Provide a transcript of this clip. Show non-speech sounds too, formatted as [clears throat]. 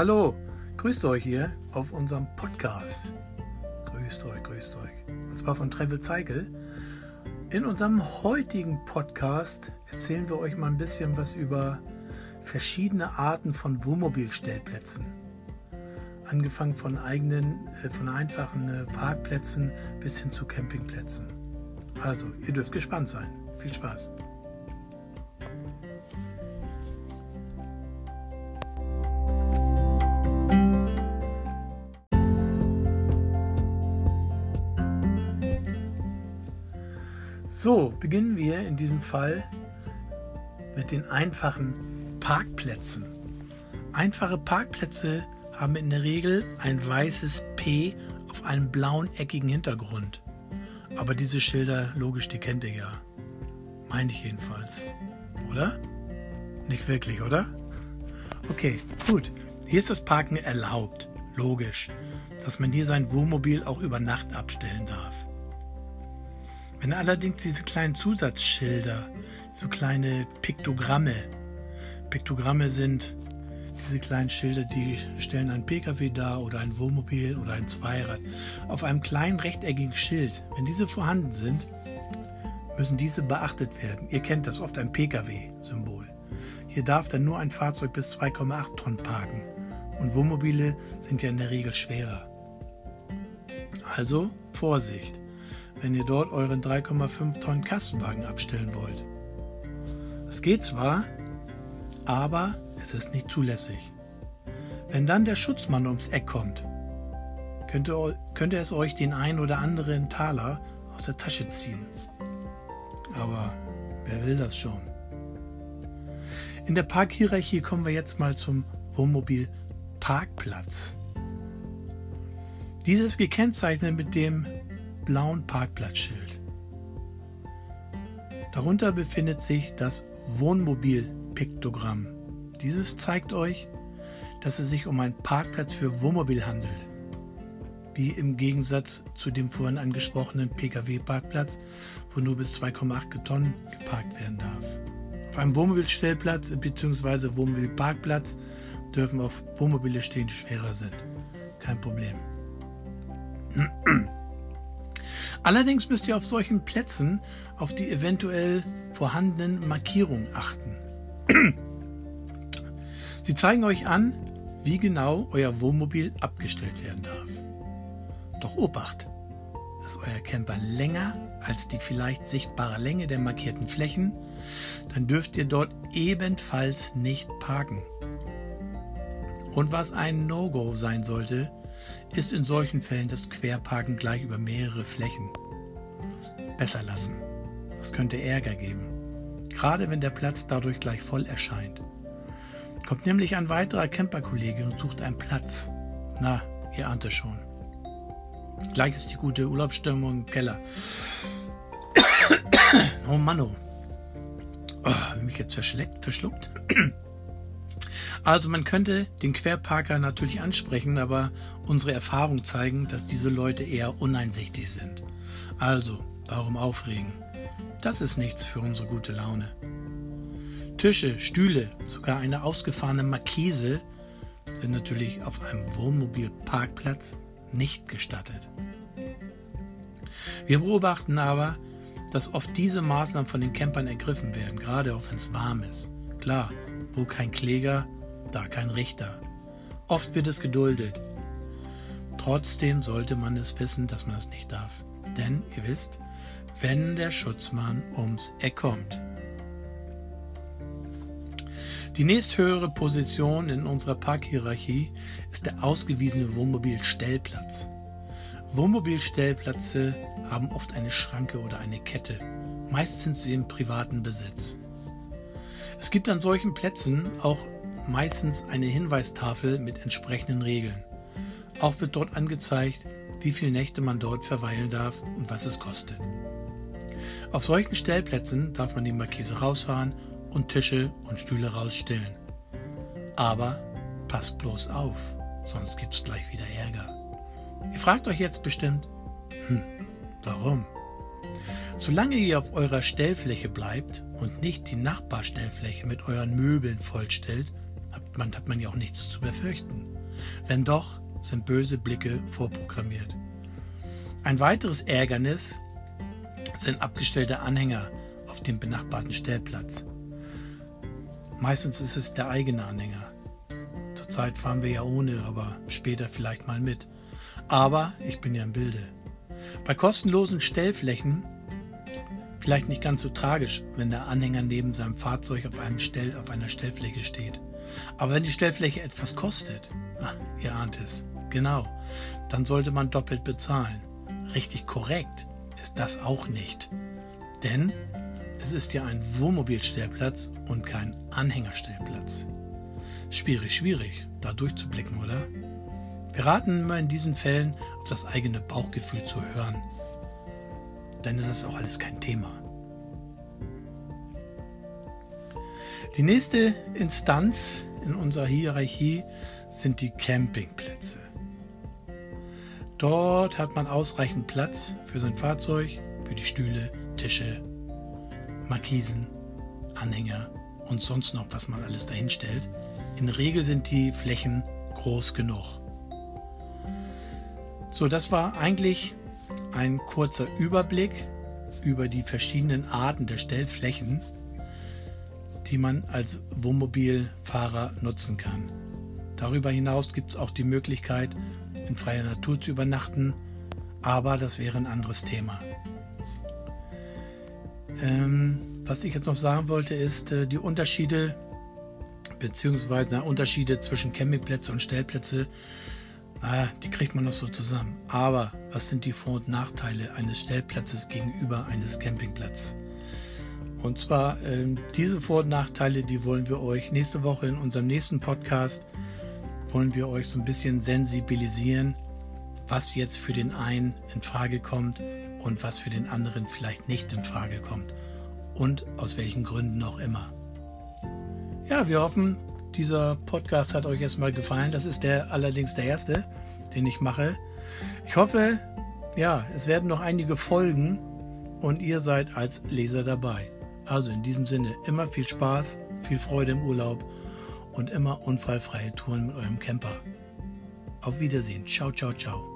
Hallo, grüßt euch hier auf unserem Podcast. Grüßt euch, grüßt euch. Und zwar von Travel Cycle. In unserem heutigen Podcast erzählen wir euch mal ein bisschen was über verschiedene Arten von Wohnmobilstellplätzen. Angefangen von eigenen, äh, von einfachen äh, Parkplätzen bis hin zu Campingplätzen. Also, ihr dürft gespannt sein. Viel Spaß. So, beginnen wir in diesem Fall mit den einfachen Parkplätzen. Einfache Parkplätze haben in der Regel ein weißes P auf einem blauen eckigen Hintergrund. Aber diese Schilder, logisch, die kennt ihr ja. Meine ich jedenfalls. Oder? Nicht wirklich, oder? Okay, gut. Hier ist das Parken erlaubt. Logisch. Dass man hier sein Wohnmobil auch über Nacht abstellen darf. Wenn allerdings diese kleinen Zusatzschilder, so kleine Piktogramme, Piktogramme sind diese kleinen Schilder, die stellen ein Pkw dar oder ein Wohnmobil oder ein Zweirad auf einem kleinen rechteckigen Schild. Wenn diese vorhanden sind, müssen diese beachtet werden. Ihr kennt das oft ein Pkw-Symbol. Hier darf dann nur ein Fahrzeug bis 2,8 Tonnen parken und Wohnmobile sind ja in der Regel schwerer. Also Vorsicht wenn ihr dort euren 3,5 Tonnen Kastenwagen abstellen wollt. Es geht zwar, aber es ist nicht zulässig. Wenn dann der Schutzmann ums Eck kommt, könnte, könnte es euch den ein oder anderen Taler aus der Tasche ziehen. Aber wer will das schon? In der Parkhierarchie kommen wir jetzt mal zum Wohnmobil Parkplatz. Dieses gekennzeichnet mit dem blauen Parkplatzschild. Darunter befindet sich das Wohnmobil-Piktogramm. Dieses zeigt euch, dass es sich um einen Parkplatz für Wohnmobil handelt, wie im Gegensatz zu dem vorhin angesprochenen Pkw-Parkplatz, wo nur bis 2,8 Tonnen geparkt werden darf. Auf einem Wohnmobilstellplatz bzw. Wohnmobilparkplatz dürfen auf Wohnmobile stehen, die schwerer sind. Kein Problem. Allerdings müsst ihr auf solchen Plätzen auf die eventuell vorhandenen Markierungen achten. [clears throat] Sie zeigen euch an, wie genau euer Wohnmobil abgestellt werden darf. Doch Obacht! Ist euer Camper länger als die vielleicht sichtbare Länge der markierten Flächen, dann dürft ihr dort ebenfalls nicht parken. Und was ein No-Go sein sollte, ist in solchen Fällen das Querparken gleich über mehrere Flächen. Besser lassen. Das könnte Ärger geben. Gerade wenn der Platz dadurch gleich voll erscheint. Kommt nämlich ein weiterer Camperkollege und sucht einen Platz. Na, ihr ahnt es schon. Gleich ist die gute Urlaubsstimmung im Keller. [coughs] oh Mann, oh. oh mich jetzt verschleckt, verschluckt. Also man könnte den Querparker natürlich ansprechen, aber unsere Erfahrungen zeigen, dass diese Leute eher uneinsichtig sind. Also, warum aufregen? Das ist nichts für unsere gute Laune. Tische, Stühle, sogar eine ausgefahrene Markise sind natürlich auf einem Wohnmobilparkplatz nicht gestattet. Wir beobachten aber, dass oft diese Maßnahmen von den Campern ergriffen werden, gerade auch wenn es warm ist. Klar, wo kein Kläger, da kein Richter. Oft wird es geduldet. Trotzdem sollte man es wissen, dass man das nicht darf. Denn, ihr wisst, wenn der Schutzmann ums Eck kommt. Die nächsthöhere Position in unserer Parkhierarchie ist der ausgewiesene Wohnmobilstellplatz. Wohnmobilstellplätze haben oft eine Schranke oder eine Kette. Meist sind sie im privaten Besitz. Es gibt an solchen Plätzen auch meistens eine Hinweistafel mit entsprechenden Regeln. Auch wird dort angezeigt, wie viele Nächte man dort verweilen darf und was es kostet. Auf solchen Stellplätzen darf man die Markise rausfahren und Tische und Stühle rausstellen. Aber passt bloß auf, sonst gibt's gleich wieder Ärger. Ihr fragt euch jetzt bestimmt, hm, warum? Solange ihr auf eurer Stellfläche bleibt und nicht die Nachbarstellfläche mit euren Möbeln vollstellt, man hat man ja auch nichts zu befürchten. Wenn doch, sind böse Blicke vorprogrammiert. Ein weiteres Ärgernis sind abgestellte Anhänger auf dem benachbarten Stellplatz. Meistens ist es der eigene Anhänger. Zurzeit fahren wir ja ohne, aber später vielleicht mal mit. Aber ich bin ja im Bilde. Bei kostenlosen Stellflächen vielleicht nicht ganz so tragisch, wenn der Anhänger neben seinem Fahrzeug auf, einem Stell, auf einer Stellfläche steht. Aber wenn die Stellfläche etwas kostet, [laughs] ach, ihr ahnt es, genau, dann sollte man doppelt bezahlen. Richtig korrekt ist das auch nicht. Denn es ist ja ein Wohnmobilstellplatz und kein Anhängerstellplatz. Schwierig, schwierig, da durchzublicken, oder? Wir raten immer in diesen Fällen auf das eigene Bauchgefühl zu hören. Denn es ist auch alles kein Thema. Die nächste Instanz in unserer Hierarchie sind die Campingplätze. Dort hat man ausreichend Platz für sein Fahrzeug, für die Stühle, Tische, Markisen, Anhänger und sonst noch, was man alles dahin stellt. In der Regel sind die Flächen groß genug. So, das war eigentlich ein kurzer Überblick über die verschiedenen Arten der Stellflächen, die man als Wohnmobilfahrer nutzen kann. Darüber hinaus gibt es auch die Möglichkeit, in freier Natur zu übernachten, aber das wäre ein anderes Thema. Ähm, was ich jetzt noch sagen wollte, ist äh, die Unterschiede beziehungsweise Unterschiede zwischen Campingplätze und Stellplätze, ah, die kriegt man noch so zusammen. Aber was sind die Vor- und Nachteile eines Stellplatzes gegenüber eines Campingplatzes? Und zwar äh, diese Vor- und Nachteile, die wollen wir euch nächste Woche in unserem nächsten Podcast wollen wir euch so ein bisschen sensibilisieren, was jetzt für den einen in Frage kommt und was für den anderen vielleicht nicht in Frage kommt und aus welchen Gründen auch immer. Ja, wir hoffen, dieser Podcast hat euch erstmal gefallen. Das ist der allerdings der erste, den ich mache. Ich hoffe, ja, es werden noch einige folgen und ihr seid als Leser dabei. Also in diesem Sinne immer viel Spaß, viel Freude im Urlaub und immer unfallfreie Touren mit eurem Camper. Auf Wiedersehen. Ciao, ciao, ciao.